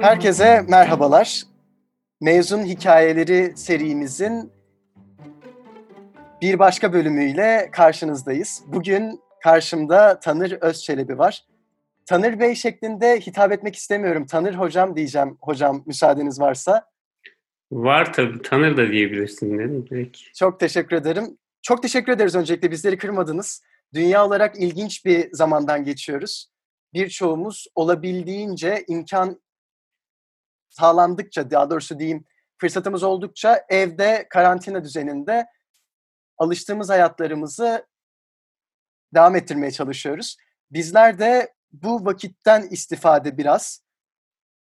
Herkese merhabalar. Mezun Hikayeleri serimizin bir başka bölümüyle karşınızdayız. Bugün karşımda Tanır Özçelebi var. Tanır Bey şeklinde hitap etmek istemiyorum. Tanır Hocam diyeceğim hocam müsaadeniz varsa. Var tabii. Tanır da diyebilirsin dedim direkt. Çok teşekkür ederim. Çok teşekkür ederiz öncelikle bizleri kırmadınız. Dünya olarak ilginç bir zamandan geçiyoruz. Birçoğumuz olabildiğince imkan sağlandıkça, daha doğrusu diyeyim fırsatımız oldukça evde karantina düzeninde alıştığımız hayatlarımızı devam ettirmeye çalışıyoruz. Bizler de bu vakitten istifade biraz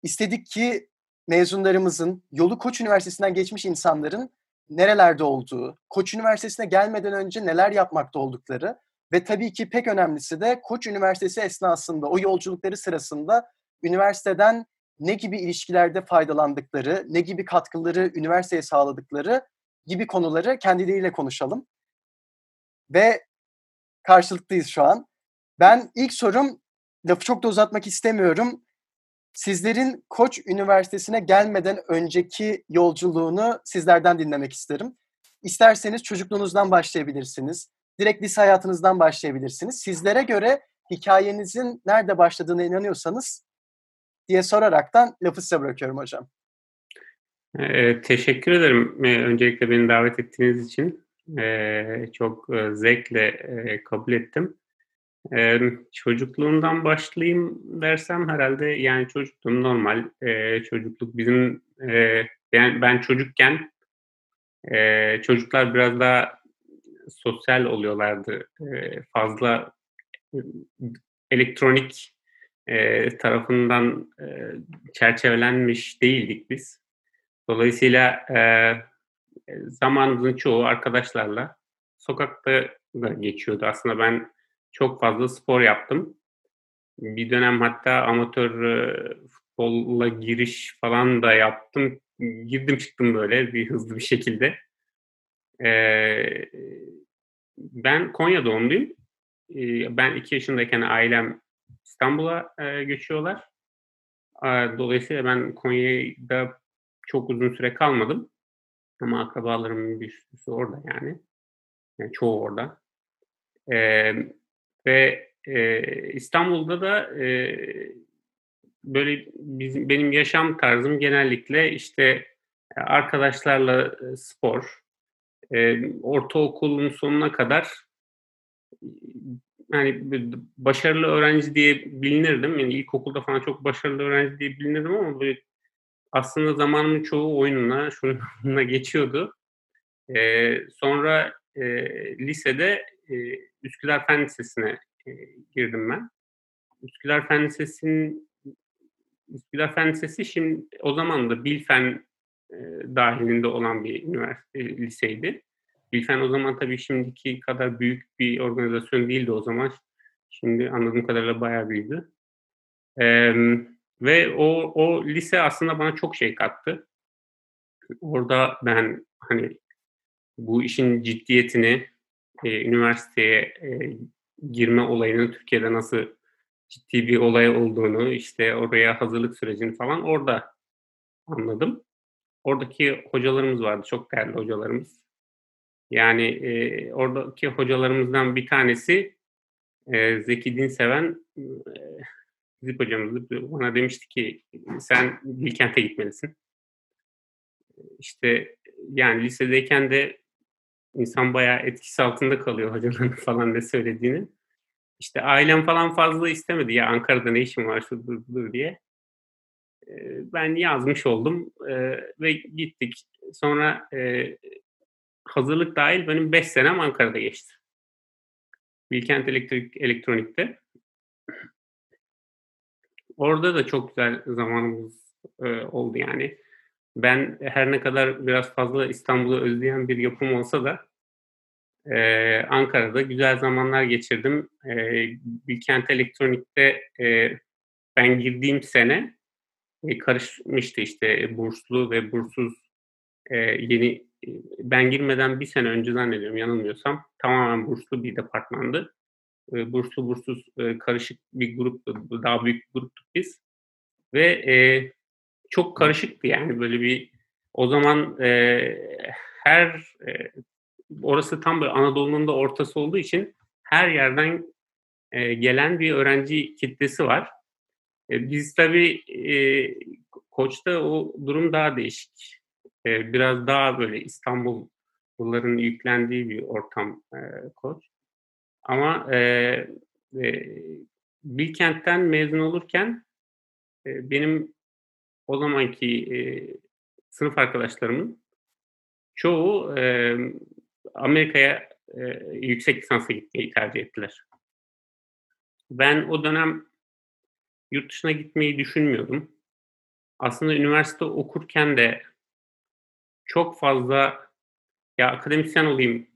istedik ki mezunlarımızın, yolu Koç Üniversitesi'nden geçmiş insanların nerelerde olduğu, Koç Üniversitesi'ne gelmeden önce neler yapmakta oldukları ve tabii ki pek önemlisi de Koç Üniversitesi esnasında, o yolculukları sırasında üniversiteden ne gibi ilişkilerde faydalandıkları, ne gibi katkıları üniversiteye sağladıkları gibi konuları kendileriyle konuşalım. Ve karşılıklıyız şu an. Ben ilk sorum, lafı çok da uzatmak istemiyorum. Sizlerin Koç Üniversitesi'ne gelmeden önceki yolculuğunu sizlerden dinlemek isterim. İsterseniz çocukluğunuzdan başlayabilirsiniz. Direkt lise hayatınızdan başlayabilirsiniz. Sizlere göre hikayenizin nerede başladığına inanıyorsanız diye soraraktan lafı size bırakıyorum hocam. Ee, teşekkür ederim ee, öncelikle beni davet ettiğiniz için. Ee, çok e, zevkle e, kabul ettim. Ee, çocukluğumdan başlayayım dersem herhalde yani çocukluğum normal. Ee, çocukluk bizim e, ben, ben çocukken e, çocuklar biraz daha sosyal oluyorlardı. E, fazla elektronik e, tarafından e, çerçevelenmiş değildik biz. Dolayısıyla e, zamanımızın çoğu arkadaşlarla sokakta da geçiyordu. Aslında ben çok fazla spor yaptım. Bir dönem hatta amatör e, futbolla giriş falan da yaptım. Girdim çıktım böyle bir hızlı bir şekilde. Ee, ben Konya doğumluyum. Ee, ben iki yaşındayken ailem İstanbul'a e, göçüyorlar. E, dolayısıyla ben Konya'da çok uzun süre kalmadım. Ama akrabalarımın bir sürüsü orada yani. yani çoğu orada. E, ve e, İstanbul'da da e, böyle bizim, benim yaşam tarzım genellikle işte arkadaşlarla spor, e, ortaokulun sonuna kadar yani başarılı öğrenci diye bilinirdim. Yani ilkokulda falan çok başarılı öğrenci diye bilinirdim ama böyle aslında zamanımın çoğu oyununa, şununla geçiyordu. E, sonra e, lisede e, Üsküdar Fen Lisesi'ne e, girdim ben. Üsküdar Fen Lisesi'nin Üsküdar Fen Lisesi şimdi o zaman da Bilfen e, dahilinde olan bir üniversite liseydi. Bilfen o zaman tabii şimdiki kadar büyük bir organizasyon değildi o zaman. Şimdi anladığım kadarıyla bayağı büyüdü. Ee, ve o, o lise aslında bana çok şey kattı. Orada ben hani bu işin ciddiyetini, e, üniversiteye e, girme olayının Türkiye'de nasıl ciddi bir olay olduğunu, işte oraya hazırlık sürecini falan orada anladım. Oradaki hocalarımız vardı, çok değerli hocalarımız. Yani e, oradaki hocalarımızdan bir tanesi e, Zeki Dinseven e, Zip hocamız bana demişti ki sen Bilkent'e gitmelisin. İşte yani lisedeyken de insan bayağı etkisi altında kalıyor hocaların falan ne söylediğini. İşte ailem falan fazla istemedi ya Ankara'da ne işim var şudur budur diye. Ben yazmış oldum ve gittik. Sonra hazırlık dahil benim 5 senem Ankara'da geçti. Bilkent Elektrik Elektronik'te. Orada da çok güzel zamanımız e, oldu yani. Ben her ne kadar biraz fazla İstanbul'u özleyen bir yapım olsa da e, Ankara'da güzel zamanlar geçirdim. E, Bilkent Elektronik'te e, ben girdiğim sene e, karışmıştı işte burslu ve burssuz e, yeni ben girmeden bir sene önce zannediyorum yanılmıyorsam tamamen burslu bir departmandı. E, burslu bursuz e, karışık bir grup, daha büyük bir gruptuk biz. Ve e, çok karışıktı yani böyle bir o zaman e, her e, orası tam böyle Anadolu'nun da ortası olduğu için her yerden e, gelen bir öğrenci kitlesi var. E, biz tabii e, Koç'ta o durum daha değişik. E, biraz daha böyle İstanbul bunların yüklendiği bir ortam e, Koç. Ama e, e, Bilkent'ten mezun olurken e, benim o zamanki e, sınıf arkadaşlarımın çoğu e, Amerika'ya e, yüksek lisansa gitmeyi tercih ettiler. Ben o dönem yurt dışına gitmeyi düşünmüyordum. Aslında üniversite okurken de çok fazla ya akademisyen olayım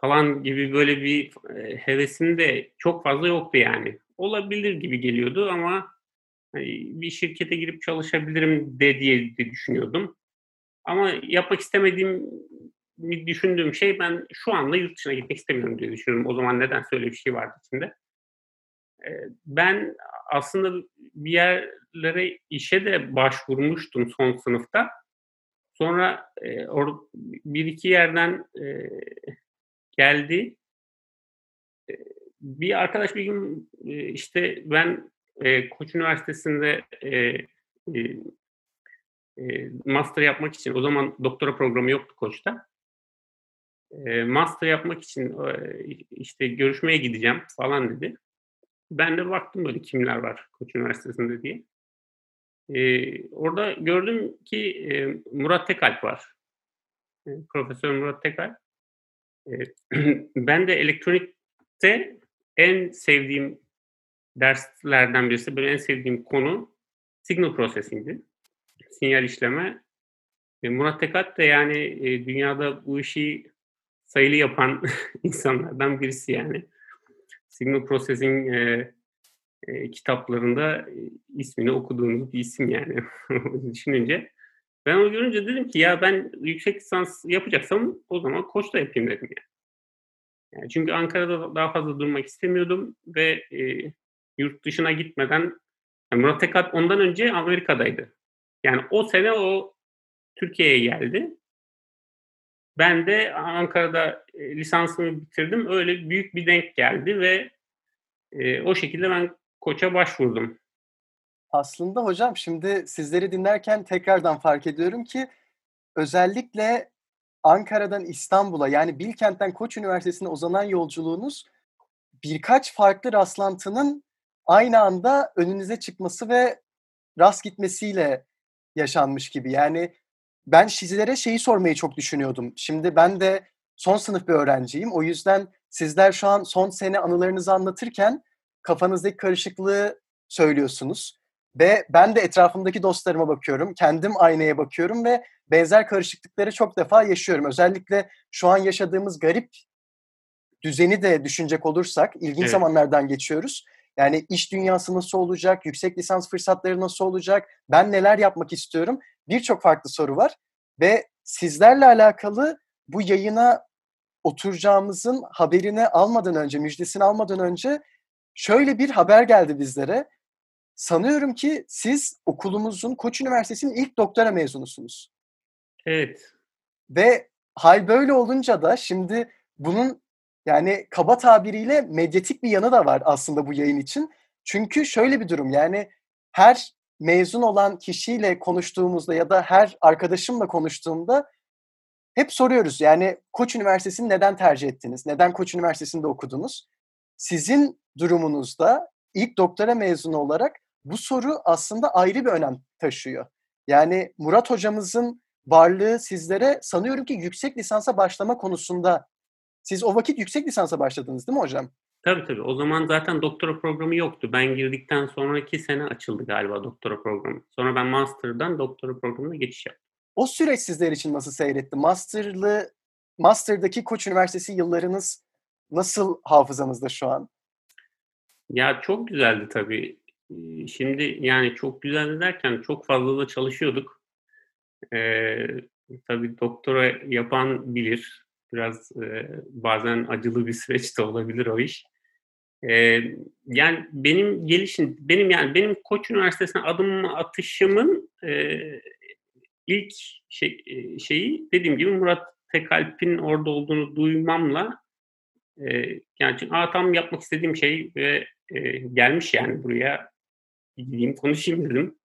falan gibi böyle bir hevesim de çok fazla yoktu yani. Olabilir gibi geliyordu ama hani, bir şirkete girip çalışabilirim de diye düşünüyordum. Ama yapmak istemediğim düşündüğüm şey ben şu anda yurt dışına gitmek istemiyorum diye düşünüyorum. O zaman neden öyle bir şey vardı içinde. Ben aslında bir yerlere işe de başvurmuştum son sınıfta. Sonra bir iki yerden geldi. Bir arkadaş bir gün işte ben Koç Üniversitesi'nde master yapmak için o zaman doktora programı yoktu Koç'ta. master yapmak için işte görüşmeye gideceğim falan dedi. Ben de baktım böyle kimler var Koç Üniversitesi'nde diye. Ee, orada gördüm ki e, Murat Tekalp var. E, Profesör Murat Tekalp. E, ben de elektronikte en sevdiğim derslerden birisi, böyle en sevdiğim konu signal processing'di. Sinyal işleme. E, Murat Tekalp de yani e, dünyada bu işi sayılı yapan insanlardan birisi yani signal processing e, e, kitaplarında e, ismini okuduğunuz bir isim yani düşününce. Ben onu görünce dedim ki ya ben yüksek lisans yapacaksam o zaman Koç'ta yapayım dedim yani. yani çünkü Ankara'da daha fazla durmak istemiyordum ve e, yurt dışına gitmeden yani Murat Tekat ondan önce Amerika'daydı. Yani o sene o Türkiye'ye geldi. Ben de Ankara'da e, lisansımı bitirdim. Öyle büyük bir denk geldi ve e, o şekilde ben koça başvurdum. Aslında hocam şimdi sizleri dinlerken tekrardan fark ediyorum ki özellikle Ankara'dan İstanbul'a yani Bilkent'ten Koç Üniversitesi'ne uzanan yolculuğunuz birkaç farklı rastlantının aynı anda önünüze çıkması ve rast gitmesiyle yaşanmış gibi. Yani ben sizlere şeyi sormayı çok düşünüyordum. Şimdi ben de son sınıf bir öğrenciyim. O yüzden sizler şu an son sene anılarınızı anlatırken kafanızdaki karışıklığı söylüyorsunuz. Ve ben de etrafımdaki dostlarıma bakıyorum, kendim aynaya bakıyorum ve benzer karışıklıkları çok defa yaşıyorum. Özellikle şu an yaşadığımız garip düzeni de düşünecek olursak ilginç evet. zamanlardan geçiyoruz. Yani iş dünyası nasıl olacak, yüksek lisans fırsatları nasıl olacak, ben neler yapmak istiyorum birçok farklı soru var. Ve sizlerle alakalı bu yayına oturacağımızın haberini almadan önce, müjdesini almadan önce şöyle bir haber geldi bizlere. Sanıyorum ki siz okulumuzun Koç Üniversitesi'nin ilk doktora mezunusunuz. Evet. Ve hal böyle olunca da şimdi bunun yani kaba tabiriyle medyatik bir yanı da var aslında bu yayın için. Çünkü şöyle bir durum yani her mezun olan kişiyle konuştuğumuzda ya da her arkadaşımla konuştuğumda hep soruyoruz. Yani Koç Üniversitesi'ni neden tercih ettiniz? Neden Koç Üniversitesi'nde okudunuz? Sizin durumunuzda ilk doktora mezunu olarak bu soru aslında ayrı bir önem taşıyor. Yani Murat hocamızın varlığı sizlere sanıyorum ki yüksek lisansa başlama konusunda siz o vakit yüksek lisansa başladınız değil mi hocam? Tabii tabii. O zaman zaten doktora programı yoktu. Ben girdikten sonraki sene açıldı galiba doktora programı. Sonra ben master'dan doktora programına geçiş yaptım. O süreç sizler için nasıl seyretti? Master'lı Master'daki Koç Üniversitesi yıllarınız nasıl hafızanızda şu an? Ya çok güzeldi tabii. Şimdi yani çok güzeldi derken çok fazla da çalışıyorduk. Ee, tabii doktora yapan bilir. Biraz e, bazen acılı bir süreç de olabilir o iş. Ee, yani benim gelişim, benim yani benim Koç Üniversitesi'ne adım atışımın eee, ilk şey şeyi dediğim gibi Murat Tekalp'in orada olduğunu duymamla, yani çünkü a, tam yapmak istediğim şey ve, eee, gelmiş yani buraya, gideyim konuşayım dedim.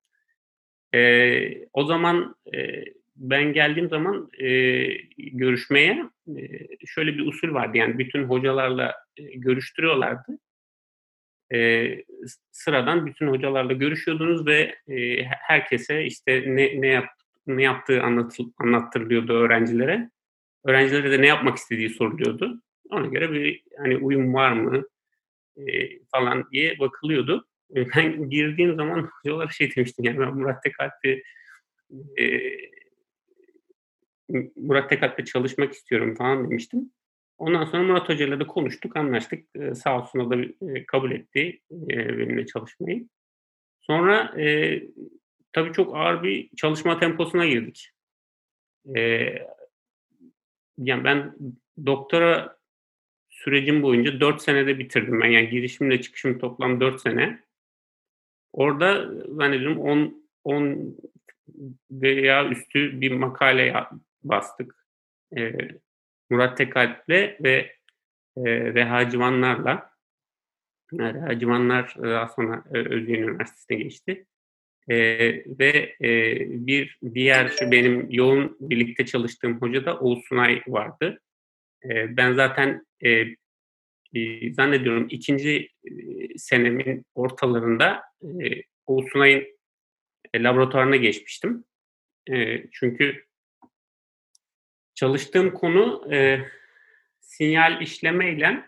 Eee, o zaman, eee, ben geldiğim zaman, eee, görüşmeye, eee, şöyle bir usul vardı yani bütün hocalarla, eee, görüştürüyorlardı. S sıradan bütün hocalarla görüşüyordunuz ve, eee, herkese, işte, ne ne yap ne yaptığı anlatıl anlattırılıyordu öğrencilere. Öğrencilere de ne yapmak istediği soruluyordu. Ona göre bir, hani, uyum var mı, eee, falan diye bakılıyordu. Eee, ben girdiğim zaman hocalara şey demiştim, yani, ben Murat Tekalp'i, eee, M Murat Tekalp'le çalışmak istiyorum falan demiştim. Ondan sonra Murat Hoca'yla da konuştuk, anlaştık. Eee, sağ olsun o da, eee, kabul etti, eee, benimle çalışmayı. Sonra, eee, tabii çok ağır bir çalışma temposuna girdik. Eee, yani, ben doktora sürecim boyunca 4 senede bitirdim ben. Yani girişimle çıkışım toplam 4 sene. Orada zannediyorum 10 10 veya üstü bir makale bastık. Eee, Murat Tekalp'le ve, eee, Reha Civanlar'la. Reha Civanlar daha sonra, eee, Özyeğin Üniversitesi'ne geçti. Eee, ve, eee, bir diğer benim yoğun birlikte çalıştığım hoca da Oğuz Sunay vardı. Eee, ben zaten, eee, iii, zannediyorum 2'nci eee, senemin ortalarında, eee, Oğuz eee, laboratuvarına geçmiştim. Eee, çünkü çalıştığım konu, eee, sinyal işlemeyle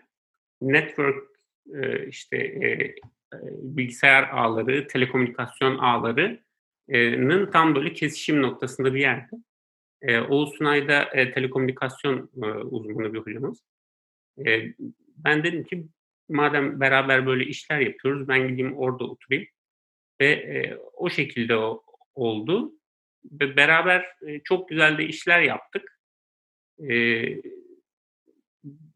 network, eee, işte, eee, bilgisayar ağları, telekomünikasyon ağları eee, nın tam böyle kesişim noktasında bir yerde. Eee, Oğuz Sunay eee, telekomünikasyon, eee, uzmanı bir hocamız. Eee, ben dedim ki madem beraber böyle işler yapıyoruz, ben gideyim orada oturayım. Ve, eee, o şekilde oldu. Ve beraber, eee, çok güzel de işler yaptık. Eee,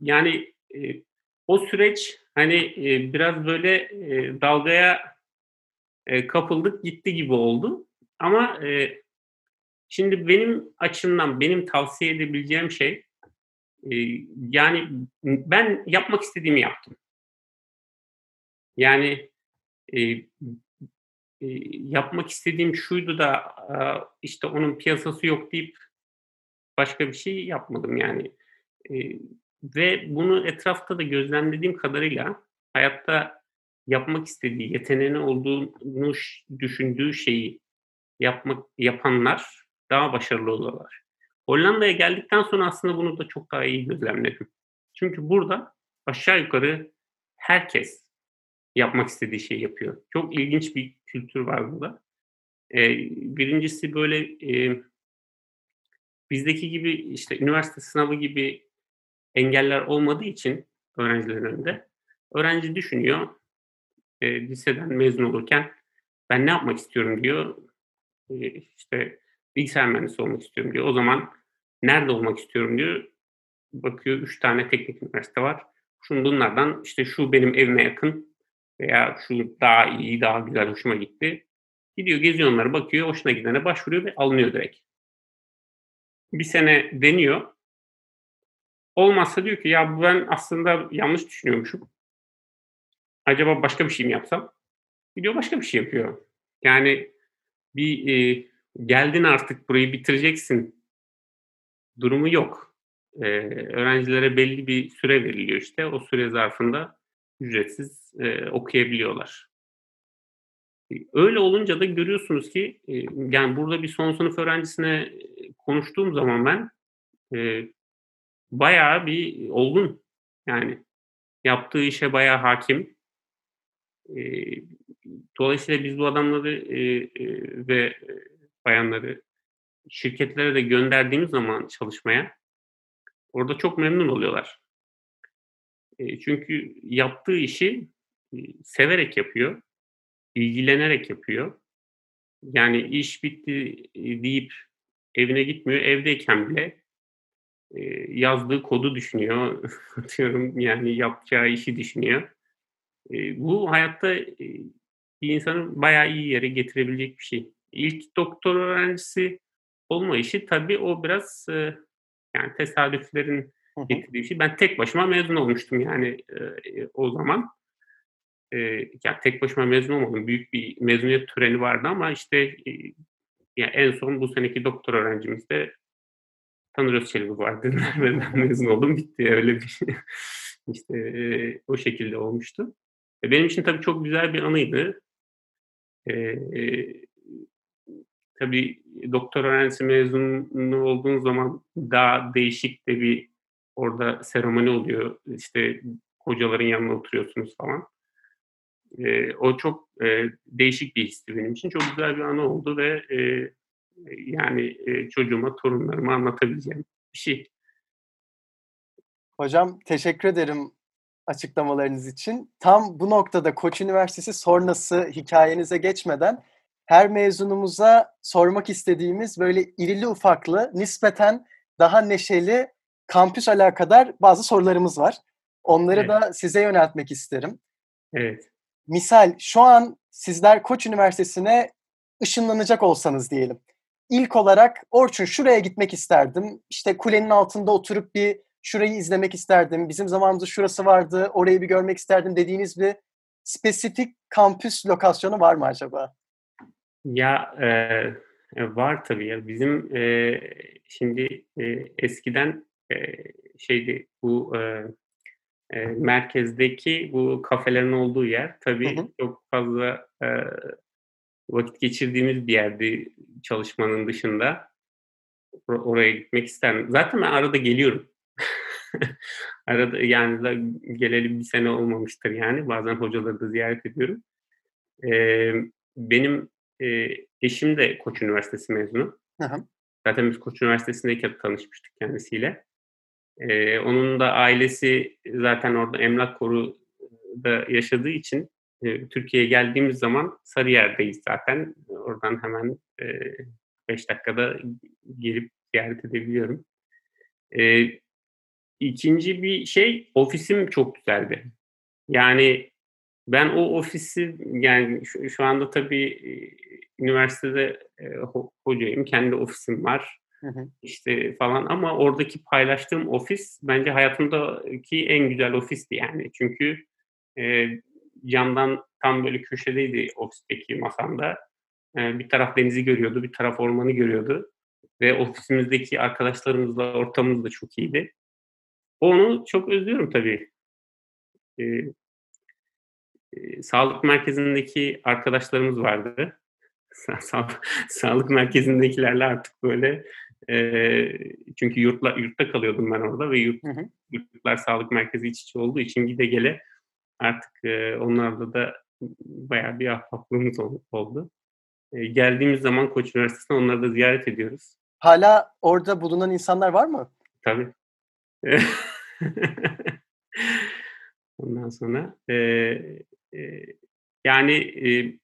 yani, eee, o süreç, hani, eee, biraz böyle, eee, dalgaya, eee, kapıldık gitti gibi oldu. Ama, eee, şimdi benim açımdan benim tavsiye edebileceğim şey, yani, ben yapmak istediğimi yaptım. Yani, eee, eee, yapmak istediğim şuydu da, aaa, işte, onun piyasası yok deyip başka bir şey yapmadım yani. Eee, ve bunu etrafta da gözlemlediğim kadarıyla hayatta yapmak istediği, yeteneğinin olduğunu düşündüğü şeyi yapmak yapanlar daha başarılı oluyorlar. Hollanda'ya geldikten sonra aslında bunu da çok daha iyi gözlemledim. Çünkü burada aşağı yukarı herkes yapmak istediği şeyi yapıyor. Çok ilginç bir kültür var burada. Eee, 1'incisi böyle, eee bizdeki gibi, işte, üniversite sınavı gibi engeller olmadığı için öğrencilerin önünde, öğrenci düşünüyor, eee, liseden mezun olurken ben ne yapmak istiyorum diyor. Eee, işte, bilgisayar mühendisi olmak istiyorum diyor. O zaman nerede olmak istiyorum diyor. Bakıyor 3 tane teknik üniversite var. Şun bunlardan, işte, şu benim evime yakın veya şu daha iyi, daha güzel, hoşuma gitti. Gidiyor, geziyor onları, bakıyor, hoşuna gidene başvuruyor ve alınıyor direkt. 1 sene deniyor. Olmazsa diyor ki ya ben aslında yanlış düşünüyormuşum. Acaba başka bir şey mi yapsam? Gidiyor başka bir şey yapıyor. Yani bir, eee, geldin artık burayı bitireceksin durumu yok. Eee, öğrencilere belli bir süre veriliyor işte. O süre zarfında ücretsiz, eee, okuyabiliyorlar. İii, öyle olunca da görüyorsunuz ki, eee, yani burada bir son sınıf öğrencisine, eee, konuştuğum zaman ben, eee, bayağı bir olgun. Yani yaptığı işe bayağı hâkim. Eee, dolayısıyla biz bu adamları, eee, eee, ve, bayanları şirketlere de gönderdiğimiz zaman çalışmaya orada çok memnun oluyorlar. Eee, çünkü yaptığı işi, iii, severek yapıyor, ilgilenerek yapıyor. Yani iş bitti, iii, deyip evine gitmiyor. Evdeyken bile, yazdığı kodu düşünüyor. Atıyorum, yani yapacağı işi düşünüyor. Bu hayatta, bir insanı bayağı iyi yere getirebilecek bir şey. İlk doktor öğrencisi olma işi tabii o biraz e, yani tesadüflerin getirdiği şey. Ben tek başıma mezun olmuştum yani e, o zaman. E, yani tek başıma mezun olmadım. Büyük bir mezuniyet töreni vardı ama işte e, yani en son bu seneki doktor öğrencimizde Tanrı Özçelik'i vardı ve ben mezun oldum bitti. Öyle bir şey. işte e, o şekilde olmuştu. E, benim için tabii çok güzel bir anıydı. E, e, tabii doktor öğrencisi mezunu olduğun zaman daha değişik de bir orada seremoni oluyor. İşte hocaların yanına oturuyorsunuz falan. E, o çok e, değişik bir histi benim için. Çok güzel bir anı oldu ve e, yani e, çocuğuma, torunlarıma anlatabileceğim bir şey. Hocam teşekkür ederim açıklamalarınız için. Tam bu noktada Koç Üniversitesi sonrası hikayenize geçmeden her mezunumuza sormak istediğimiz böyle irili ufaklı, nispeten daha neşeli kampüs alakadar bazı sorularımız var. Onları evet. da size yöneltmek isterim. Evet. Misal şu an sizler Koç Üniversitesi'ne ışınlanacak olsanız diyelim. İlk olarak Orçun şuraya gitmek isterdim. İşte kulenin altında oturup bir şurayı izlemek isterdim. Bizim zamanımızda şurası vardı, orayı bir görmek isterdim dediğiniz bir spesifik kampüs lokasyonu var mı acaba? Ya e, var tabii ya. Bizim e, şimdi e, eskiden e, şeydi bu e, e, merkezdeki bu kafelerin olduğu yer tabii hı hı. çok fazla e, vakit geçirdiğimiz bir yerdi çalışmanın dışında. Oraya gitmek isterim. Zaten ben arada geliyorum. arada yani da geleli bir sene olmamıştır yani. Bazen hocaları da ziyaret ediyorum. Ee, benim e, eşim de Koç Üniversitesi mezunu. Hı. Zaten biz Koç Üniversitesi'ndeyken tanışmıştık kendisiyle. Ee, onun da ailesi zaten orada emlak koruda yaşadığı için e, Türkiye'ye geldiğimiz zaman Sarıyer'deyiz zaten. Oradan hemen 5 e, dakikada gelip ziyaret edebiliyorum. E, ikinci bir şey ofisim çok güzeldi. Yani ben o ofisi yani şu, şu anda tabii e, üniversitede e, hocayım. Kendi ofisim var. Hı hı. İşte falan ama oradaki paylaştığım ofis bence hayatımdaki en güzel ofisti yani. Çünkü e, camdan tam böyle köşedeydi ofisteki masamda. E, bir taraf denizi görüyordu, bir taraf ormanı görüyordu. Ve ofisimizdeki arkadaşlarımızla ortamımız da çok iyiydi. Onu çok özlüyorum tabii. E, e, sağlık merkezindeki arkadaşlarımız vardı. Sa sağlık, merkezindekilerle artık böyle e, çünkü yurtla, yurtta kalıyordum ben orada ve yurt, hı hı. yurtlar sağlık merkezi iç içe olduğu için gide gele artık e, onlarla da bayağı bir ahbaplığımız oldu. E, geldiğimiz zaman Koç Üniversitesi'ne onları da ziyaret ediyoruz. Hala orada bulunan insanlar var mı? Tabii. Ondan sonra e, yani e,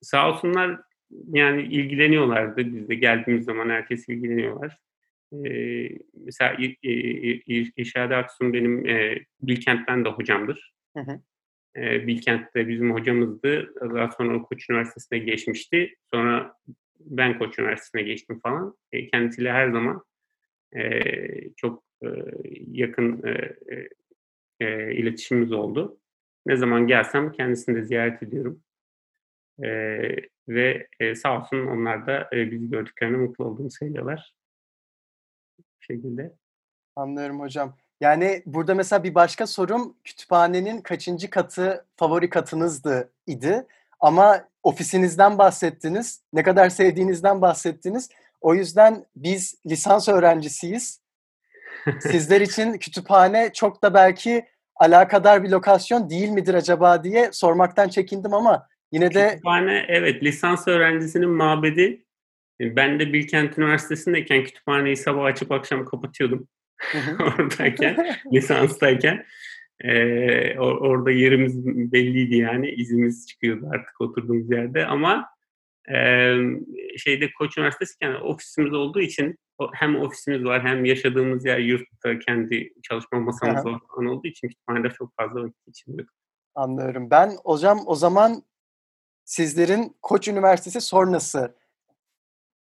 sağ olsunlar yani ilgileniyorlardı. Biz de geldiğimiz zaman herkes ilgileniyorlar. Ee, mesela İrşadi Aksun benim e, Bilkent'ten de hocamdır. Hı hı. E, Bilkent'te bizim hocamızdı. Daha sonra Koç Üniversitesi'ne geçmişti. Sonra ben Koç Üniversitesi'ne geçtim falan. E, kendisiyle her zaman e, çok e, yakın e, e, iletişimimiz oldu. Ne zaman gelsem kendisini de ziyaret ediyorum. E, ve e, sağ olsun onlar da e, bizi gördüklerine mutlu olduğunu söylüyorlar. Bu şekilde. Anlıyorum hocam. Yani burada mesela bir başka sorum kütüphanenin kaçıncı katı favori katınızdı idi. Ama ofisinizden bahsettiniz. Ne kadar sevdiğinizden bahsettiniz. O yüzden biz lisans öğrencisiyiz. Sizler için kütüphane çok da belki alakadar bir lokasyon değil midir acaba diye sormaktan çekindim ama yine de... Kütüphane evet lisans öğrencisinin mabedi. Ben de Bilkent Üniversitesi'ndeyken kütüphaneyi sabah açıp akşam kapatıyordum. Oradayken, lisanstayken. Ee, orada yerimiz belliydi yani. izimiz çıkıyordu artık oturduğumuz yerde ama e, şeyde Koç Üniversitesi yani ofisimiz olduğu için hem ofisimiz var hem yaşadığımız yer yurtta kendi çalışma masamız falan olduğu için kütüphanede çok fazla vakit geçiriyorduk. Anlıyorum. Ben hocam o zaman sizlerin Koç Üniversitesi sonrası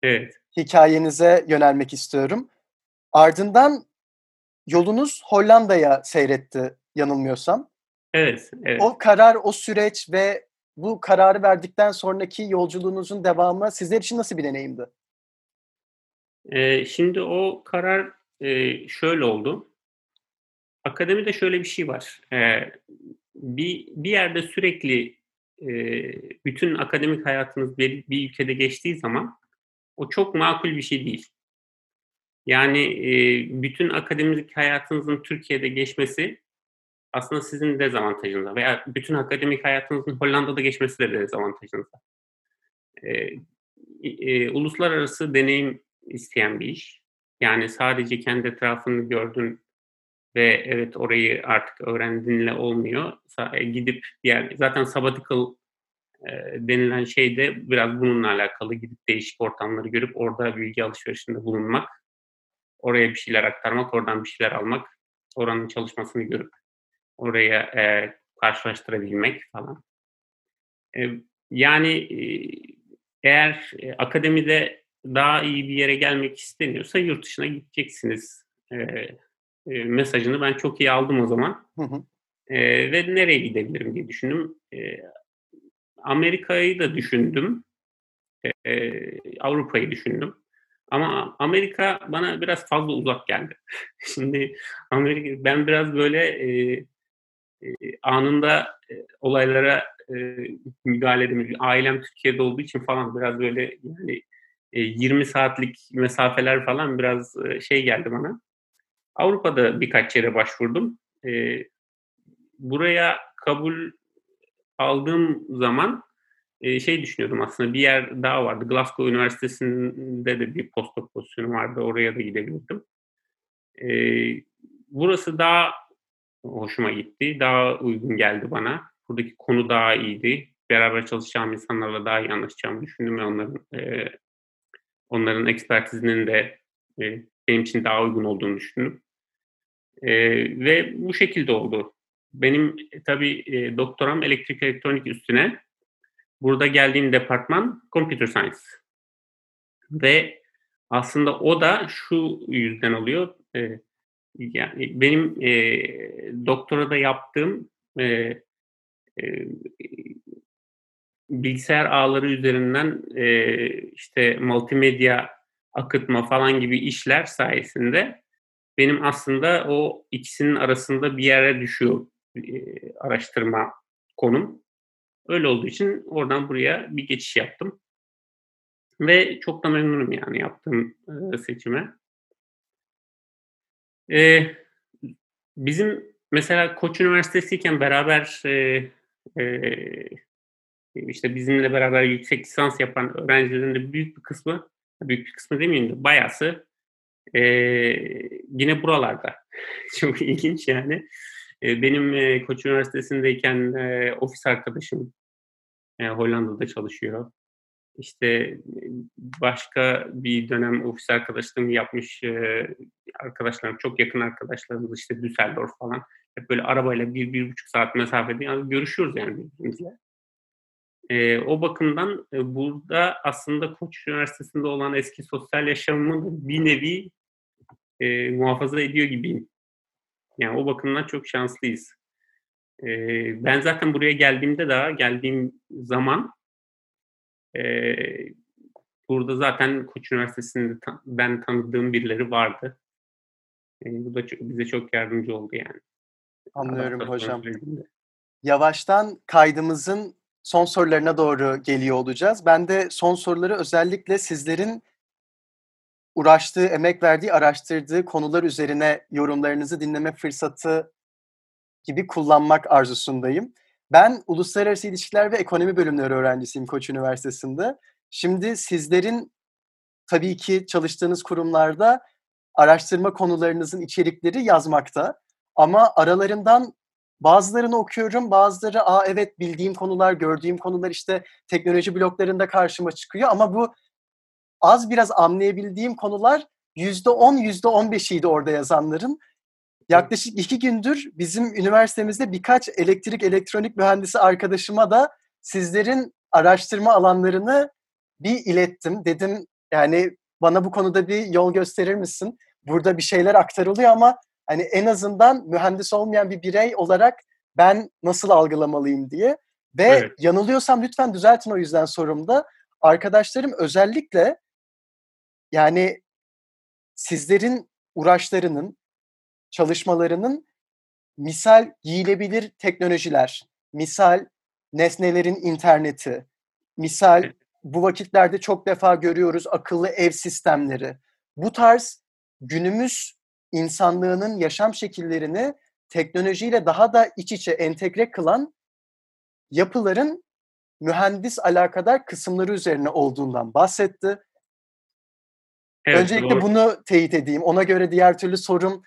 evet. hikayenize yönelmek istiyorum. Ardından yolunuz Hollanda'ya seyretti yanılmıyorsam. Evet, evet. O karar, o süreç ve bu kararı verdikten sonraki yolculuğunuzun devamı sizler için nasıl bir deneyimdi? Ee, şimdi o karar e, şöyle oldu. Akademide şöyle bir şey var. Ee, bir, bir yerde sürekli e, bütün akademik hayatınız bir, bir ülkede geçtiği zaman o çok makul bir şey değil. Yani e, bütün akademik hayatınızın Türkiye'de geçmesi aslında sizin dezavantajınıza veya bütün akademik hayatınızın Hollanda'da geçmesi de dezavantajınıza. E, e, uluslararası deneyim isteyen bir iş. Yani sadece kendi etrafını gördün ve evet orayı artık öğrendiğinle olmuyor. E, gidip diğer zaten sabbatical e, denilen şey de biraz bununla alakalı. Gidip değişik ortamları görüp orada bilgi alışverişinde bulunmak, oraya bir şeyler aktarmak, oradan bir şeyler almak, oranın çalışmasını görüp oraya e, karşılaştırabilmek falan. E, yani e, eğer e, akademide daha iyi bir yere gelmek isteniyorsa yurt dışına gideceksiniz e, e, mesajını ben çok iyi aldım o zaman. Hı hı. E, ve nereye gidebilirim diye düşündüm. E, Amerika'yı da düşündüm. E, Avrupa'yı düşündüm. Ama Amerika bana biraz fazla uzak geldi. Şimdi Amerika ben biraz böyle e, anında olaylara müdahale edemiyorum. Ailem Türkiye'de olduğu için falan biraz böyle yani e, 20 saatlik mesafeler falan biraz şey geldi bana. Avrupa'da birkaç yere başvurdum. Buraya kabul aldığım zaman şey düşünüyordum aslında bir yer daha vardı. Glasgow Üniversitesi'nde de bir postdoc pozisyonu vardı. Oraya da gidebilirdim. Burası daha hoşuma gitti. Daha uygun geldi bana. Buradaki konu daha iyiydi. Beraber çalışacağım insanlarla daha iyi anlaşacağımı düşündüm ve onların e, onların ekspertizinin de e, benim için daha uygun olduğunu düşündüm. E, ve bu şekilde oldu. Benim e, tabii e, doktoram elektrik elektronik üstüne. Burada geldiğim departman Computer Science. Ve aslında o da şu yüzden oluyor. E, yani benim e, doktora da yaptığım e, e, bilgisayar ağları üzerinden e, işte multimedya akıtma falan gibi işler sayesinde benim aslında o ikisinin arasında bir yere düşüyor e, araştırma konum. Öyle olduğu için oradan buraya bir geçiş yaptım. Ve çok da memnunum yani yaptığım e, seçime. E, bizim mesela Koç Üniversitesi'yken beraber e, e, işte bizimle beraber yüksek lisans yapan öğrencilerin de büyük bir kısmı, büyük bir kısmı demeyeyim de bayası e, yine buralarda. Çok ilginç yani. E, benim e, Koç Üniversitesi'ndeyken e, ofis arkadaşım e, Hollanda'da çalışıyor. İşte başka bir dönem ofis arkadaşlığımı yapmış e, arkadaşlarım, çok yakın arkadaşlarımız işte Düsseldorf falan. Hep böyle arabayla bir, bir buçuk saat mesafede yani görüşüyoruz yani birbirimizle. E, o bakımdan e, burada aslında Koç Üniversitesi'nde olan eski sosyal yaşamımı bir nevi e, muhafaza ediyor gibiyim. Yani o bakımdan çok şanslıyız. E, ben zaten buraya geldiğimde daha geldiğim zaman e, burada zaten Koç Üniversitesi'nde ta, ben tanıdığım birileri vardı. E, bu da çok, bize çok yardımcı oldu yani. Anlıyorum hocam. Yavaştan kaydımızın son sorularına doğru geliyor olacağız. Ben de son soruları özellikle sizlerin uğraştığı, emek verdiği, araştırdığı konular üzerine yorumlarınızı dinleme fırsatı gibi kullanmak arzusundayım. Ben uluslararası ilişkiler ve ekonomi bölümleri öğrencisiyim Koç Üniversitesi'nde. Şimdi sizlerin tabii ki çalıştığınız kurumlarda araştırma konularınızın içerikleri yazmakta. Ama aralarından bazılarını okuyorum, bazıları aa evet bildiğim konular, gördüğüm konular işte teknoloji bloklarında karşıma çıkıyor ama bu az biraz anlayabildiğim konular yüzde on, yüzde on beşiydi orada yazanların. Yaklaşık iki gündür bizim üniversitemizde birkaç elektrik elektronik mühendisi arkadaşıma da sizlerin araştırma alanlarını bir ilettim. Dedim yani bana bu konuda bir yol gösterir misin? Burada bir şeyler aktarılıyor ama hani en azından mühendis olmayan bir birey olarak ben nasıl algılamalıyım diye. Ve evet. yanılıyorsam lütfen düzeltin o yüzden sorumda. Arkadaşlarım özellikle yani sizlerin uğraşlarının, çalışmalarının misal giyilebilir teknolojiler, misal nesnelerin interneti, misal bu vakitlerde çok defa görüyoruz akıllı ev sistemleri. Bu tarz günümüz insanlığının yaşam şekillerini teknolojiyle daha da iç içe entegre kılan yapıların mühendis alakadar kısımları üzerine olduğundan bahsetti. Evet, Öncelikle doğru. bunu teyit edeyim. Ona göre diğer türlü sorum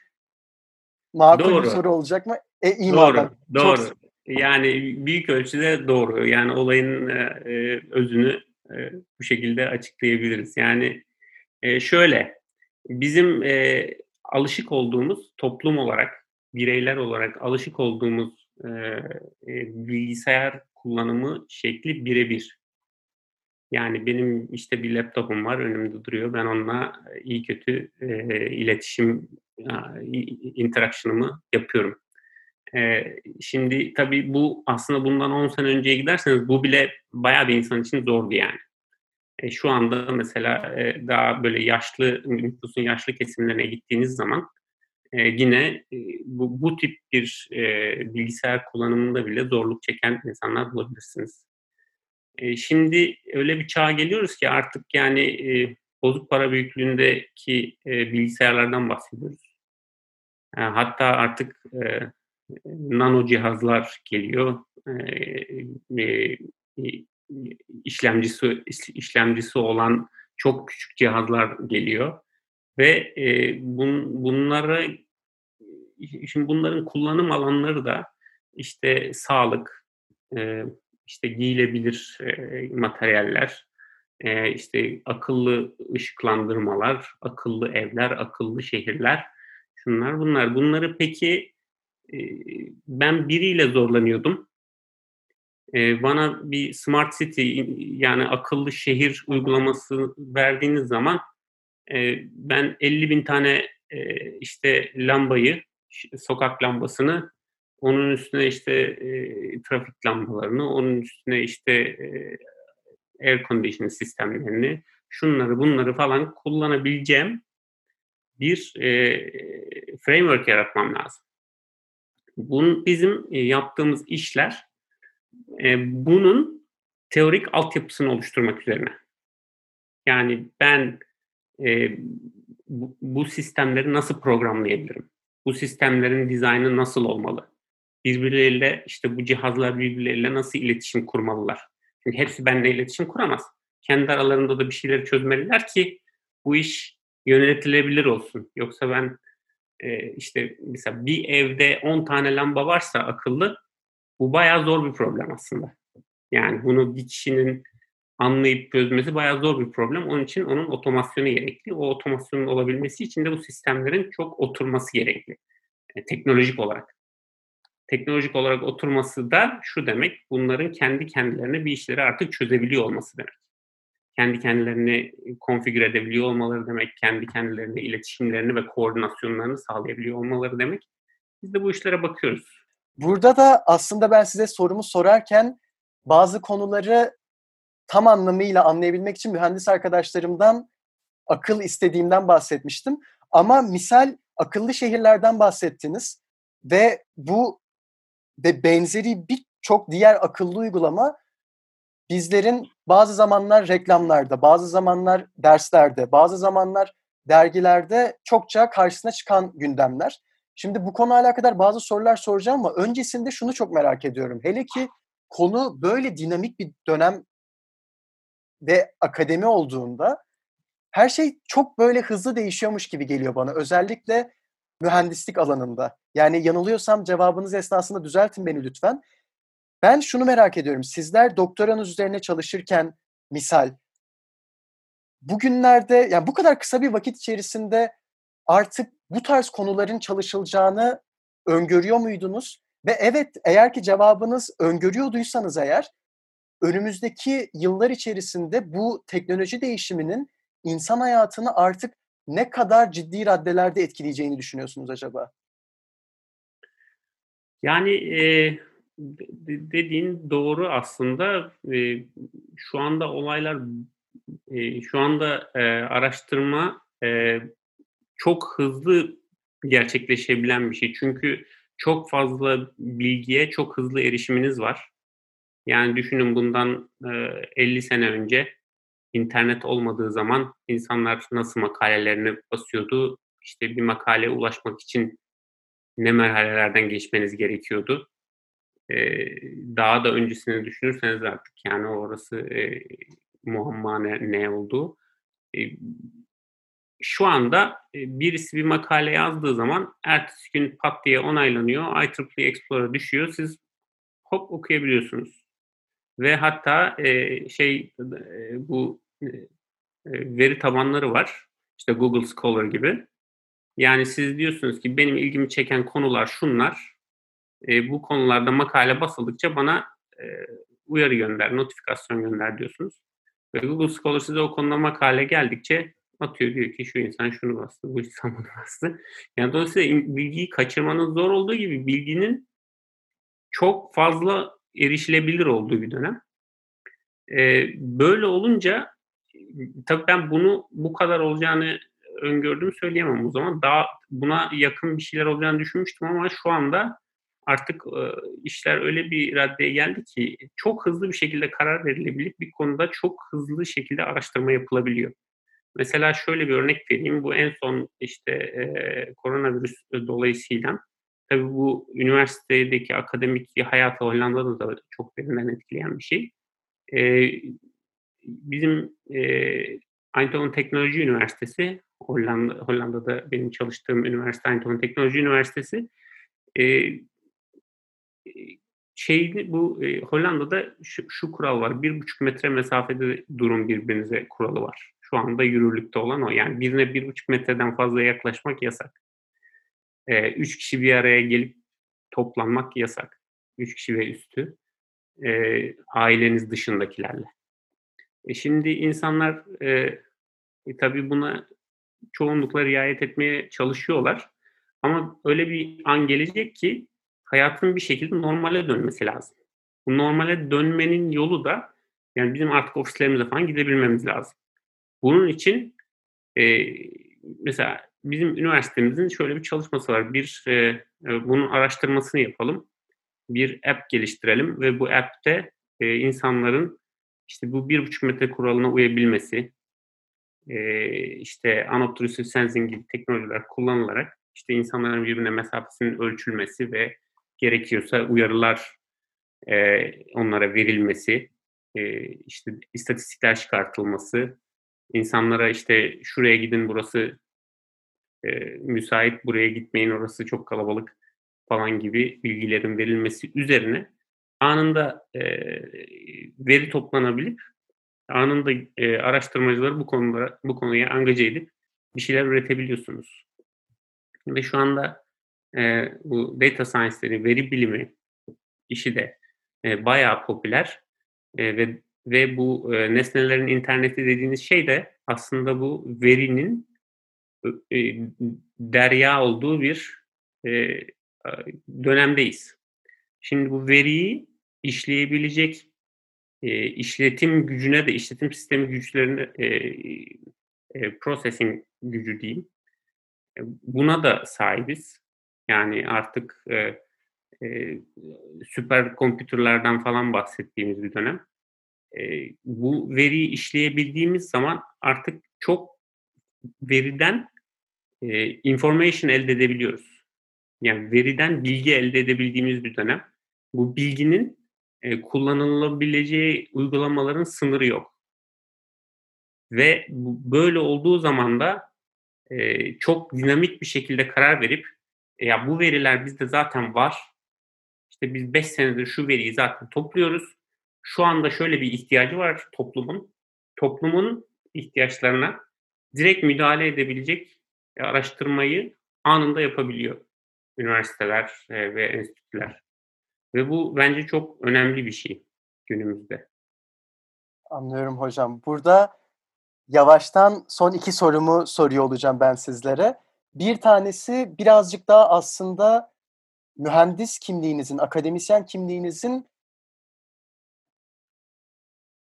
makul doğru. bir soru olacak mı? E, iyi doğru, madem. doğru. Çok... Yani büyük ölçüde doğru. Yani olayın e, e özünü e, bu şekilde açıklayabiliriz. Yani e, şöyle, bizim e, alışık olduğumuz toplum olarak, bireyler olarak alışık olduğumuz e, e, bilgisayar kullanımı şekli birebir. Yani benim işte bir laptopum var önümde duruyor. Ben onunla iyi kötü e, iletişim, interaction'ımı yapıyorum. E, şimdi tabii bu aslında bundan 10 sene önceye giderseniz bu bile bayağı bir insan için zordu yani. E, şu anda mesela e, daha böyle yaşlı, nüfusun yaşlı kesimlerine gittiğiniz zaman e, yine e, bu, bu tip bir e, bilgisayar kullanımında bile zorluk çeken insanlar bulabilirsiniz. E, şimdi öyle bir çağa geliyoruz ki artık yani e, bozuk para büyüklüğündeki e, bilgisayarlardan bahsediyoruz. E, hatta artık e, nano cihazlar geliyor. E, e, işlemcisi işlemcisi olan çok küçük cihazlar geliyor ve e, bun, bunlara şimdi bunların kullanım alanları da işte sağlık, e, işte giyilebilir e, materyaller, e, işte akıllı ışıklandırmalar, akıllı evler, akıllı şehirler, şunlar bunlar. Bunları peki e, ben biriyle zorlanıyordum. E, bana bir smart city yani akıllı şehir uygulaması verdiğiniz zaman e, ben 50 bin tane e, işte lambayı, sokak lambasını onun üstüne işte e, trafik lambalarını, onun üstüne işte e, air conditioning sistemlerini, şunları bunları falan kullanabileceğim bir e, framework yaratmam lazım. Bunun bizim e, yaptığımız işler e, bunun teorik altyapısını oluşturmak üzerine. Yani ben e, bu, bu sistemleri nasıl programlayabilirim? Bu sistemlerin dizaynı nasıl olmalı? birbirleriyle işte bu cihazlar birbirleriyle nasıl iletişim kurmalılar? Çünkü hepsi benimle iletişim kuramaz. Kendi aralarında da bir şeyleri çözmeliler ki bu iş yönetilebilir olsun. Yoksa ben e, işte mesela bir evde 10 tane lamba varsa akıllı bu bayağı zor bir problem aslında. Yani bunu bir kişinin anlayıp çözmesi bayağı zor bir problem. Onun için onun otomasyonu gerekli. O otomasyonun olabilmesi için de bu sistemlerin çok oturması gerekli. E, teknolojik olarak teknolojik olarak oturması da şu demek, bunların kendi kendilerine bir işleri artık çözebiliyor olması demek. Kendi kendilerini konfigüre edebiliyor olmaları demek, kendi kendilerine iletişimlerini ve koordinasyonlarını sağlayabiliyor olmaları demek. Biz de bu işlere bakıyoruz. Burada da aslında ben size sorumu sorarken bazı konuları tam anlamıyla anlayabilmek için mühendis arkadaşlarımdan akıl istediğimden bahsetmiştim. Ama misal akıllı şehirlerden bahsettiniz ve bu ve benzeri birçok diğer akıllı uygulama bizlerin bazı zamanlar reklamlarda, bazı zamanlar derslerde, bazı zamanlar dergilerde çokça karşısına çıkan gündemler. Şimdi bu konu alakadar bazı sorular soracağım ama öncesinde şunu çok merak ediyorum. Hele ki konu böyle dinamik bir dönem ve akademi olduğunda her şey çok böyle hızlı değişiyormuş gibi geliyor bana. Özellikle mühendislik alanında. Yani yanılıyorsam cevabınız esnasında düzeltin beni lütfen. Ben şunu merak ediyorum. Sizler doktoranız üzerine çalışırken misal bugünlerde yani bu kadar kısa bir vakit içerisinde artık bu tarz konuların çalışılacağını öngörüyor muydunuz? Ve evet eğer ki cevabınız öngörüyorduysanız eğer önümüzdeki yıllar içerisinde bu teknoloji değişiminin insan hayatını artık ne kadar ciddi raddelerde etkileyeceğini düşünüyorsunuz acaba? Yani e, dediğin doğru aslında. E, şu anda olaylar, e, şu anda e, araştırma e, çok hızlı gerçekleşebilen bir şey. Çünkü çok fazla bilgiye çok hızlı erişiminiz var. Yani düşünün bundan e, 50 sene önce internet olmadığı zaman insanlar nasıl makalelerini basıyordu? İşte bir makaleye ulaşmak için ne merhalelerden geçmeniz gerekiyordu? Ee, daha da öncesini düşünürseniz artık yani orası e, muamma ne, ne olduğu. E, şu anda birisi bir makale yazdığı zaman ertesi gün pat diye onaylanıyor. IEEE Explorer'a düşüyor. Siz hop okuyabiliyorsunuz. Ve hatta e, şey e, bu e, veri tabanları var. İşte Google Scholar gibi. Yani siz diyorsunuz ki benim ilgimi çeken konular şunlar. E, bu konularda makale basıldıkça bana e, uyarı gönder, notifikasyon gönder diyorsunuz. Ve Google Scholar size o konuda makale geldikçe atıyor diyor ki şu insan şunu bastı, bu insan bunu bastı. Yani dolayısıyla bilgiyi kaçırmanın zor olduğu gibi bilginin çok fazla erişilebilir olduğu bir dönem. Ee, böyle olunca tabii ben bunu bu kadar olacağını öngördüğümü söyleyemem o zaman. Daha buna yakın bir şeyler olacağını düşünmüştüm ama şu anda artık e, işler öyle bir raddeye geldi ki çok hızlı bir şekilde karar verilebilip bir konuda çok hızlı şekilde araştırma yapılabiliyor. Mesela şöyle bir örnek vereyim. Bu en son işte e, koronavirüs dolayısıyla tabii bu üniversitedeki akademik hayatı Hollanda'da da çok derinden etkileyen bir şey. E, bizim e, Eindhoven Teknoloji Üniversitesi, Hollanda, Hollanda'da benim çalıştığım üniversite Eindhoven Teknoloji Üniversitesi, e, şeydi bu e, Hollanda'da şu, şu kural var. Bir buçuk metre mesafede durun birbirinize kuralı var. Şu anda yürürlükte olan o. Yani birine bir buçuk metreden fazla yaklaşmak yasak. E, üç kişi bir araya gelip toplanmak yasak. Üç kişi ve üstü. E, aileniz dışındakilerle. E şimdi insanlar e, tabii buna çoğunlukla riayet etmeye çalışıyorlar. Ama öyle bir an gelecek ki hayatın bir şekilde normale dönmesi lazım. Bu normale dönmenin yolu da yani bizim artık ofislerimize falan gidebilmemiz lazım. Bunun için e, mesela bizim üniversitemizin şöyle bir çalışması var. Bir e, e, bunun araştırmasını yapalım. Bir app geliştirelim ve bu app'te e, insanların işte bu bir buçuk metre kuralına uyabilmesi, e, işte unobtrusive sensing gibi teknolojiler kullanılarak işte insanların birbirine mesafesinin ölçülmesi ve gerekiyorsa uyarılar e, onlara verilmesi, e, işte istatistikler çıkartılması, insanlara işte şuraya gidin burası e, müsait, buraya gitmeyin orası çok kalabalık falan gibi bilgilerin verilmesi üzerine anında e, veri toplanabilip anında e, araştırmacıları bu konuda bu konuya angaje edip bir şeyler üretebiliyorsunuz. Ve şu anda e, bu data science'leri, veri bilimi işi de e, bayağı popüler e, ve ve bu e, nesnelerin interneti dediğiniz şey de aslında bu verinin e, derya olduğu bir e, dönemdeyiz. Şimdi bu veriyi işleyebilecek e, işletim gücüne de işletim sistemi güçlerine e, e, processing gücü diyeyim. E, buna da sahibiz. Yani artık e, e, süper kompütürlerden falan bahsettiğimiz bir dönem. E, bu veriyi işleyebildiğimiz zaman artık çok veriden information elde edebiliyoruz. Yani veriden bilgi elde edebildiğimiz bir dönem. Bu bilginin e, kullanılabileceği uygulamaların sınırı yok. Ve böyle olduğu zaman da e, çok dinamik bir şekilde karar verip e, ya bu veriler bizde zaten var. İşte biz 5 senedir şu veriyi zaten topluyoruz. Şu anda şöyle bir ihtiyacı var toplumun. Toplumun ihtiyaçlarına direkt müdahale edebilecek araştırmayı anında yapabiliyor üniversiteler e, ve enstitüler. Ve bu bence çok önemli bir şey günümüzde. Anlıyorum hocam. Burada yavaştan son iki sorumu soruyor olacağım ben sizlere. Bir tanesi birazcık daha aslında mühendis kimliğinizin, akademisyen kimliğinizin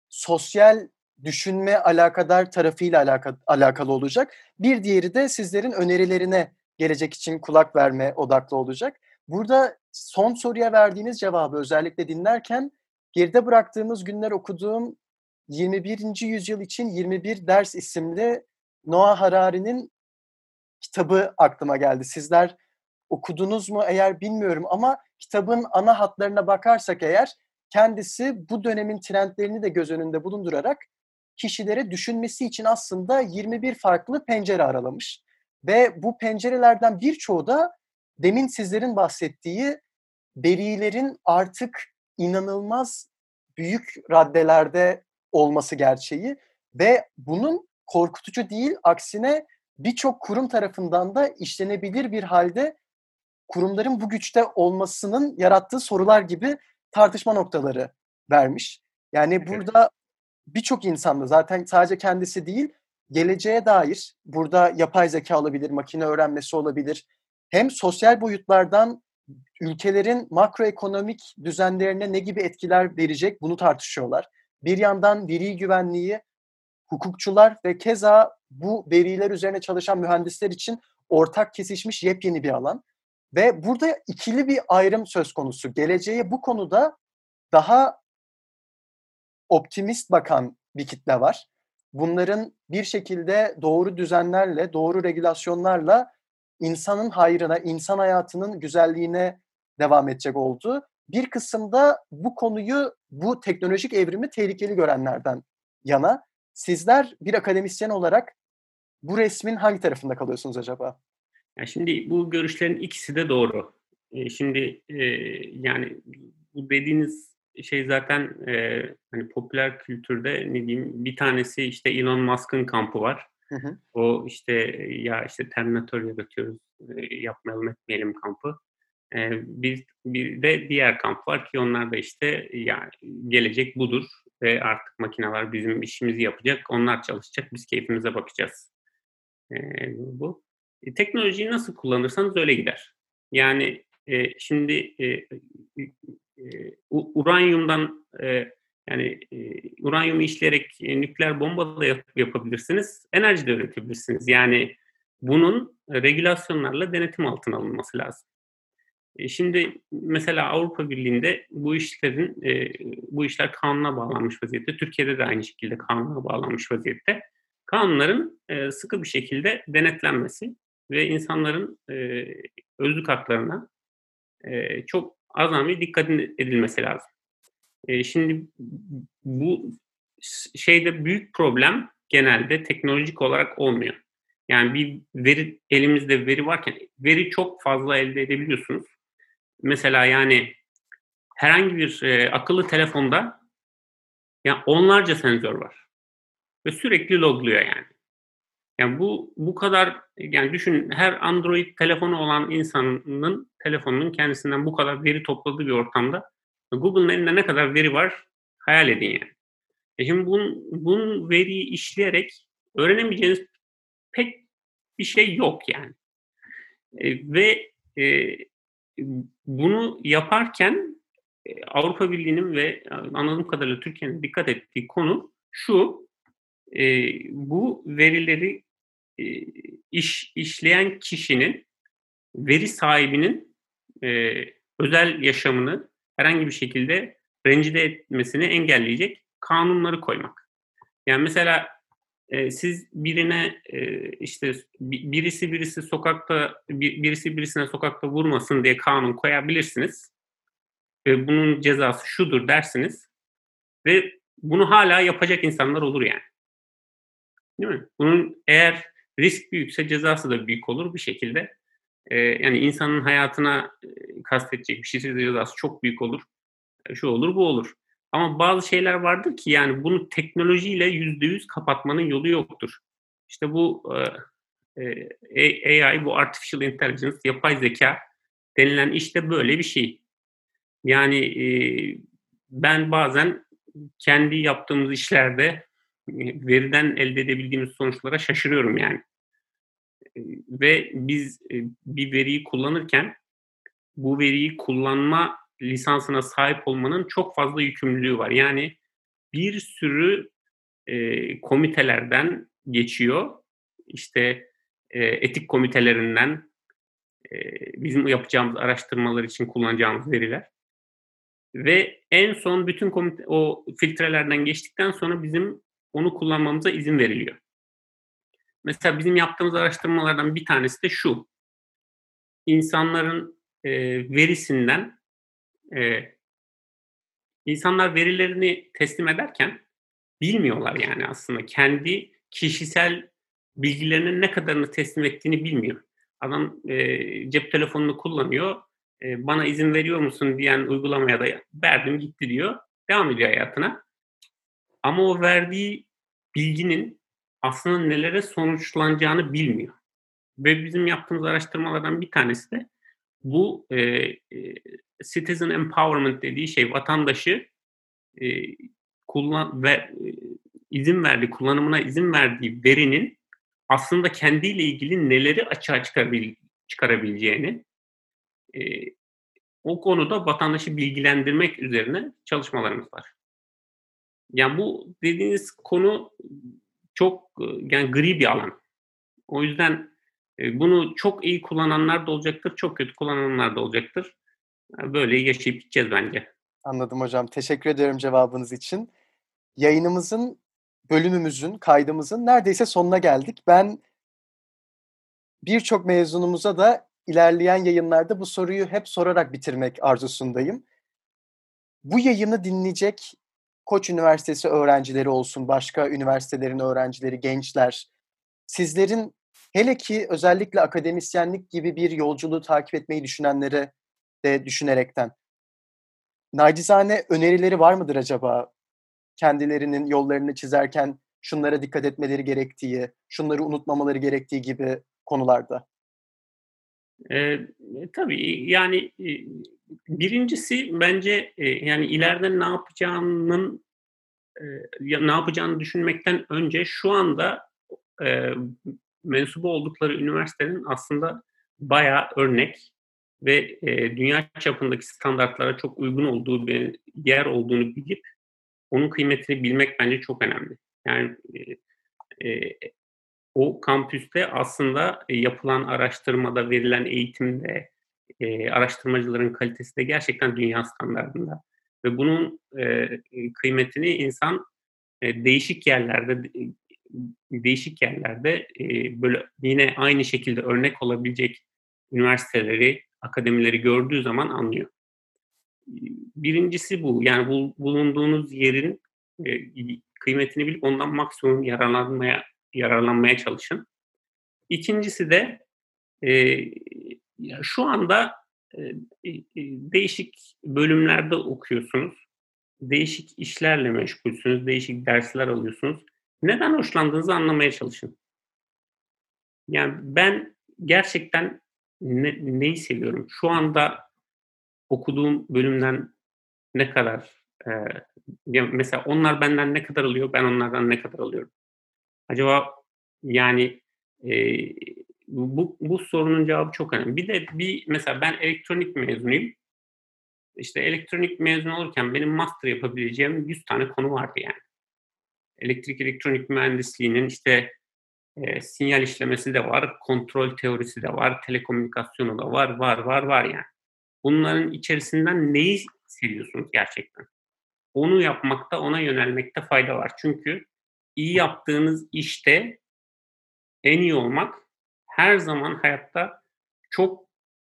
sosyal düşünme alakadar tarafıyla alaka, alakalı olacak. Bir diğeri de sizlerin önerilerine gelecek için kulak verme odaklı olacak. Burada son soruya verdiğiniz cevabı özellikle dinlerken geride bıraktığımız günler okuduğum 21. yüzyıl için 21 ders isimli Noah Harari'nin kitabı aklıma geldi. Sizler okudunuz mu eğer bilmiyorum ama kitabın ana hatlarına bakarsak eğer kendisi bu dönemin trendlerini de göz önünde bulundurarak kişilere düşünmesi için aslında 21 farklı pencere aralamış. Ve bu pencerelerden birçoğu da demin sizlerin bahsettiği verilerin artık inanılmaz büyük raddelerde olması gerçeği ve bunun korkutucu değil aksine birçok kurum tarafından da işlenebilir bir halde kurumların bu güçte olmasının yarattığı sorular gibi tartışma noktaları vermiş. Yani burada birçok insanda zaten sadece kendisi değil geleceğe dair burada yapay zeka olabilir, makine öğrenmesi olabilir. Hem sosyal boyutlardan ülkelerin makroekonomik düzenlerine ne gibi etkiler verecek bunu tartışıyorlar. Bir yandan veri güvenliği, hukukçular ve keza bu veriler üzerine çalışan mühendisler için ortak kesişmiş yepyeni bir alan. Ve burada ikili bir ayrım söz konusu. Geleceğe bu konuda daha optimist bakan bir kitle var. Bunların bir şekilde doğru düzenlerle, doğru regülasyonlarla insanın hayrına, insan hayatının güzelliğine devam edecek oldu. Bir kısımda bu konuyu, bu teknolojik evrimi tehlikeli görenlerden yana. Sizler bir akademisyen olarak bu resmin hangi tarafında kalıyorsunuz acaba? Ya şimdi bu görüşlerin ikisi de doğru. E, şimdi e, yani bu dediğiniz şey zaten e, hani popüler kültürde ne diyeyim bir tanesi işte Elon Musk'ın kampı var. Hı hı. O işte ya işte Terminator yaratıyoruz e, yapmayalım etmeyelim kampı. E, bir, bir de diğer kamp var ki onlar da işte ya gelecek budur ve artık makineler bizim işimizi yapacak. Onlar çalışacak. Biz keyfimize bakacağız. E, bu. E, teknolojiyi nasıl kullanırsanız öyle gider. Yani e, şimdi e, e, uranyumdan e, yani e, uranyumu işleyerek e, nükleer bomba da yap, yapabilirsiniz. Enerji de üretebilirsiniz. Yani bunun regülasyonlarla denetim altına alınması lazım. Şimdi mesela Avrupa Birliği'nde bu işlerin bu işler kanuna bağlanmış vaziyette. Türkiye'de de aynı şekilde kanuna bağlanmış vaziyette. Kanunların sıkı bir şekilde denetlenmesi ve insanların özlük haklarına çok azami dikkat edilmesi lazım. E, şimdi bu şeyde büyük problem genelde teknolojik olarak olmuyor. Yani bir veri elimizde veri varken veri çok fazla elde edebiliyorsunuz. Mesela yani herhangi bir e, akıllı telefonda yani onlarca sensör var ve sürekli logluyor yani. Yani bu bu kadar yani düşün her Android telefonu olan insanın telefonunun kendisinden bu kadar veri topladığı bir ortamda Google'ın elinde ne kadar veri var hayal edin yani. E şimdi bunun, bunun veriyi işleyerek öğrenemeyeceğiniz pek bir şey yok yani. E, ve e, bunu yaparken e, Avrupa Birliği'nin ve anladığım kadarıyla Türkiye'nin dikkat ettiği konu şu, e, bu verileri e, iş işleyen kişinin, veri sahibinin e, özel yaşamını herhangi bir şekilde rencide etmesini engelleyecek kanunları koymak. Yani mesela e, siz birine e, işte birisi birisi sokakta birisi birisine sokakta vurmasın diye kanun koyabilirsiniz. Ve bunun cezası şudur dersiniz. Ve bunu hala yapacak insanlar olur yani. Değil mi? Bunun eğer risk büyükse cezası da büyük olur bir şekilde. E, yani insanın hayatına e, kastetecek bir şeyse cezası çok büyük olur. E, şu olur bu olur. Ama bazı şeyler vardır ki yani bunu teknolojiyle yüzde yüz kapatmanın yolu yoktur. İşte bu e, AI, bu artificial intelligence, yapay zeka denilen işte böyle bir şey. Yani e, ben bazen kendi yaptığımız işlerde e, veriden elde edebildiğimiz sonuçlara şaşırıyorum yani. Ve biz e, bir veriyi kullanırken bu veriyi kullanma lisansına sahip olmanın çok fazla yükümlülüğü var. Yani bir sürü e, komitelerden geçiyor. İşte e, etik komitelerinden e, bizim yapacağımız araştırmalar için kullanacağımız veriler. Ve en son bütün komite, o filtrelerden geçtikten sonra bizim onu kullanmamıza izin veriliyor. Mesela bizim yaptığımız araştırmalardan bir tanesi de şu. İnsanların e, verisinden e, insanlar verilerini teslim ederken bilmiyorlar yani aslında kendi kişisel bilgilerinin ne kadarını teslim ettiğini bilmiyor. Adam e, cep telefonunu kullanıyor, e, bana izin veriyor musun diyen uygulamaya da verdim gitti diyor, devam ediyor hayatına. Ama o verdiği bilginin aslında nelere sonuçlanacağını bilmiyor. Ve bizim yaptığımız araştırmalardan bir tanesi de bu e, e, citizen empowerment dediği şey vatandaşı e, kullan ve e, izin verdiği kullanımına izin verdiği verinin aslında kendiyle ilgili neleri açığa çıkarabil, çıkarabileceğini e, o konuda vatandaşı bilgilendirmek üzerine çalışmalarımız var. Yani bu dediğiniz konu çok yani gri bir alan. O yüzden e, bunu çok iyi kullananlar da olacaktır, çok kötü kullananlar da olacaktır. Böyle yaşayıp gideceğiz bence. Anladım hocam. Teşekkür ederim cevabınız için. Yayınımızın, bölümümüzün, kaydımızın neredeyse sonuna geldik. Ben birçok mezunumuza da ilerleyen yayınlarda bu soruyu hep sorarak bitirmek arzusundayım. Bu yayını dinleyecek Koç Üniversitesi öğrencileri olsun, başka üniversitelerin öğrencileri, gençler, sizlerin hele ki özellikle akademisyenlik gibi bir yolculuğu takip etmeyi düşünenlere de düşünerekten nacizane önerileri var mıdır acaba? Kendilerinin yollarını çizerken şunlara dikkat etmeleri gerektiği, şunları unutmamaları gerektiği gibi konularda. E, tabii yani e, birincisi bence e, yani ileride ne yapacağının e, ne yapacağını düşünmekten önce şu anda e, mensubu oldukları üniversitenin aslında bayağı örnek ve e, dünya çapındaki standartlara çok uygun olduğu bir yer olduğunu bilip onun kıymetini bilmek bence çok önemli. Yani e, e, o kampüste aslında e, yapılan araştırmada, verilen eğitimde, e, araştırmacıların kalitesi de gerçekten dünya standartında. Ve bunun e, kıymetini insan e, değişik yerlerde değişik yerlerde e, böyle yine aynı şekilde örnek olabilecek üniversiteleri, akademileri gördüğü zaman anlıyor. Birincisi bu. Yani bu, bulunduğunuz yerin e, kıymetini bilip ondan maksimum yararlanmaya yararlanmaya çalışın. İkincisi de e, şu anda e, değişik bölümlerde okuyorsunuz. Değişik işlerle meşgulsünüz, değişik dersler alıyorsunuz. Neden hoşlandığınızı anlamaya çalışın. Yani ben gerçekten ne, neyi seviyorum? Şu anda okuduğum bölümden ne kadar e, mesela onlar benden ne kadar alıyor, ben onlardan ne kadar alıyorum? Acaba yani e, bu, bu sorunun cevabı çok önemli. Bir de bir mesela ben elektronik mezunuyum. İşte elektronik mezun olurken benim master yapabileceğim 100 tane konu vardı yani. Elektrik elektronik mühendisliğinin işte e, sinyal işlemesi de var, kontrol teorisi de var, telekomünikasyonu da var, var, var, var yani. Bunların içerisinden neyi seviyorsunuz gerçekten? Onu yapmakta, ona yönelmekte fayda var. Çünkü iyi yaptığınız işte en iyi olmak her zaman hayatta çok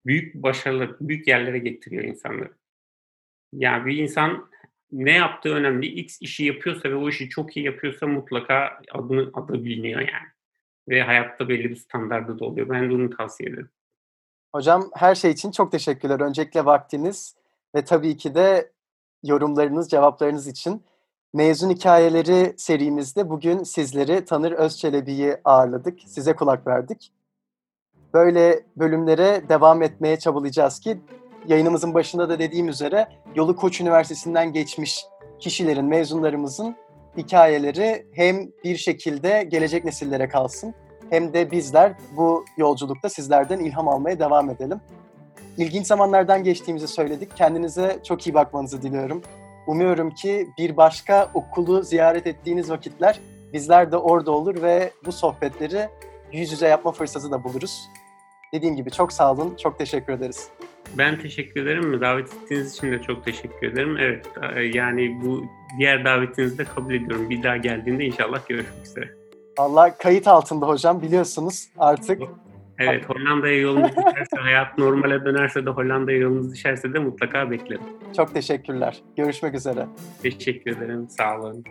büyük başarılı, büyük yerlere getiriyor insanları. Yani bir insan ne yaptığı önemli. X işi yapıyorsa ve o işi çok iyi yapıyorsa mutlaka adını adı biliniyor yani. Ve hayatta belli bir standardı da oluyor. Ben de bunu tavsiye ederim. Hocam her şey için çok teşekkürler. Öncelikle vaktiniz ve tabii ki de yorumlarınız, cevaplarınız için. Mezun Hikayeleri serimizde bugün sizleri Tanır Özçelebi'yi ağırladık. Size kulak verdik. Böyle bölümlere devam etmeye çabalayacağız ki yayınımızın başında da dediğim üzere yolu Koç Üniversitesi'nden geçmiş kişilerin, mezunlarımızın hikayeleri hem bir şekilde gelecek nesillere kalsın hem de bizler bu yolculukta sizlerden ilham almaya devam edelim. İlginç zamanlardan geçtiğimizi söyledik. Kendinize çok iyi bakmanızı diliyorum. Umuyorum ki bir başka okulu ziyaret ettiğiniz vakitler bizler de orada olur ve bu sohbetleri yüz yüze yapma fırsatı da buluruz. Dediğim gibi çok sağ olun, çok teşekkür ederiz. Ben teşekkür ederim. Davet ettiğiniz için de çok teşekkür ederim. Evet, yani bu diğer davetinizi de kabul ediyorum. Bir daha geldiğinde inşallah görüşmek üzere. Allah kayıt altında hocam biliyorsunuz artık. Evet Hollanda'ya yolunuz düşerse, hayat normale dönerse de Hollanda'ya yolunuz düşerse de mutlaka beklerim. Çok teşekkürler. Görüşmek üzere. Teşekkür ederim. Sağ olun.